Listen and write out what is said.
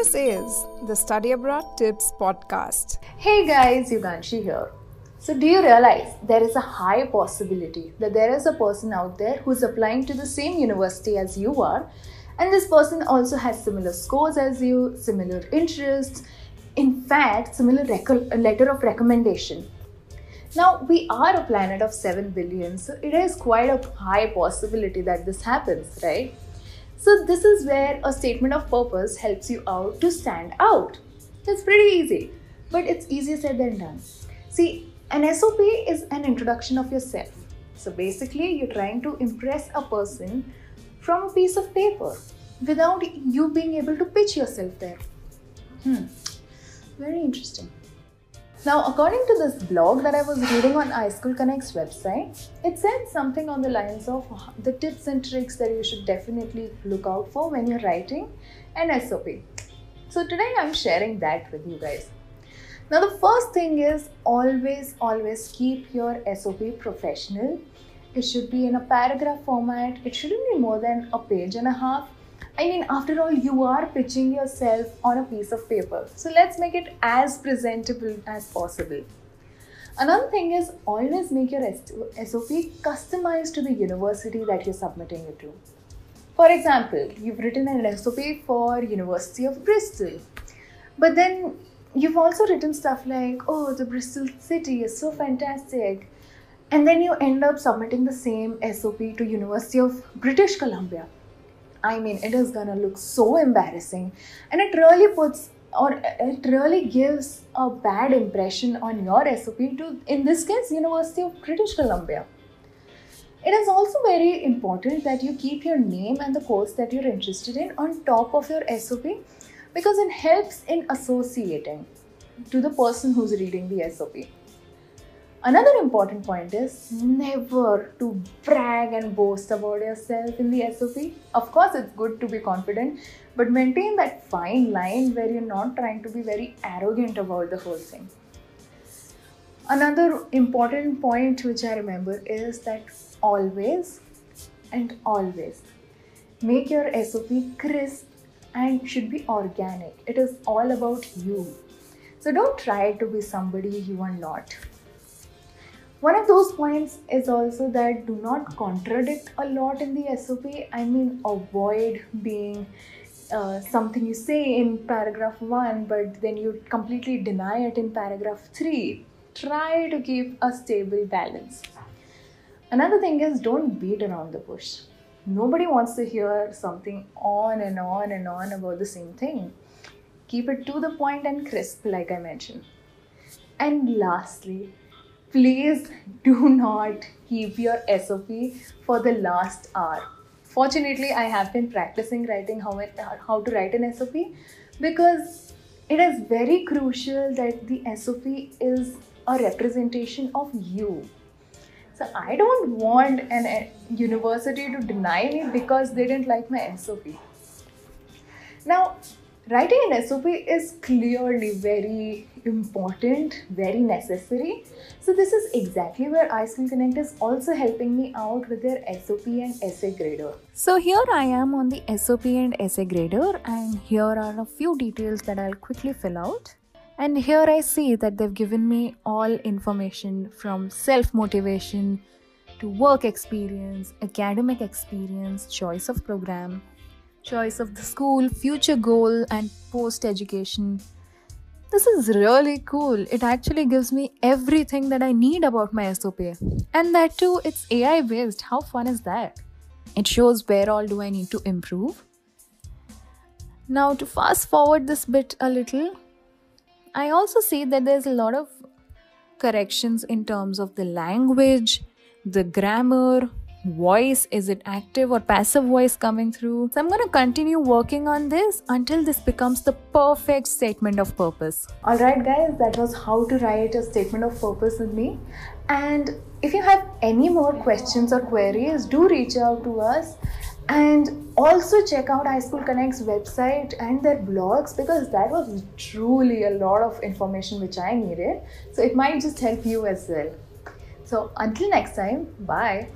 This is the Study Abroad Tips podcast. Hey guys, Yuganshi here. So, do you realize there is a high possibility that there is a person out there who's applying to the same university as you are, and this person also has similar scores as you, similar interests, in fact, similar rec- letter of recommendation. Now, we are a planet of 7 billion, so it is quite a high possibility that this happens, right? So, this is where a statement of purpose helps you out to stand out. It's pretty easy, but it's easier said than done. See, an SOP is an introduction of yourself. So basically, you're trying to impress a person from a piece of paper without you being able to pitch yourself there. Hmm, very interesting. Now, according to this blog that I was reading on iSchool Connect's website, it said something on the lines of the tips and tricks that you should definitely look out for when you're writing an SOP. So, today I'm sharing that with you guys. Now, the first thing is always, always keep your SOP professional. It should be in a paragraph format, it shouldn't be more than a page and a half. I mean, after all, you are pitching yourself on a piece of paper. So, let's make it as presentable as possible. Another thing is always make your SOP customized to the university that you're submitting it to. For example, you've written an SOP for University of Bristol, but then you've also written stuff like, oh, the Bristol city is so fantastic. And then you end up submitting the same SOP to University of British Columbia. I mean, it is gonna look so embarrassing. And it really puts or it really gives a bad impression on your SOP to, in this case, University of British Columbia. It is also very important that you keep your name and the course that you're interested in on top of your SOP because it helps in associating to the person who's reading the SOP. Another important point is never to brag and boast about yourself in the SOP. Of course, it's good to be confident, but maintain that fine line where you're not trying to be very arrogant about the whole thing. Another important point which I remember is that always and always make your SOP crisp and should be organic. It is all about you. So don't try to be somebody you are not. One of those points is also that do not contradict a lot in the SOP. I mean, avoid being uh, something you say in paragraph 1, but then you completely deny it in paragraph 3. Try to keep a stable balance. Another thing is don't beat around the bush Nobody wants to hear something on and on and on about the same thing. Keep it to the point and crisp, like I mentioned. And lastly, please do not keep your SOP for the last hour. Fortunately, I have been practicing writing how, it, how to write an SOP because it is very crucial that the SOP is a representation of you so I don't want an a university to deny me because they didn't like my SOP. Now, writing an SOP is clearly very important, very necessary. So this is exactly where iSchool Connect is also helping me out with their SOP and essay grader. So here I am on the SOP and essay grader and here are a few details that I'll quickly fill out. And here I see that they've given me all information from self motivation to work experience, academic experience, choice of program, choice of the school, future goal, and post education. This is really cool. It actually gives me everything that I need about my SOP. And that too, it's AI based. How fun is that? It shows where all do I need to improve. Now, to fast forward this bit a little, I also see that there's a lot of corrections in terms of the language, the grammar, voice is it active or passive voice coming through so i'm going to continue working on this until this becomes the perfect statement of purpose all right guys that was how to write a statement of purpose with me and if you have any more questions or queries do reach out to us and also check out iSchool Connect's website and their blogs because that was truly a lot of information which I needed. So it might just help you as well. So until next time, bye.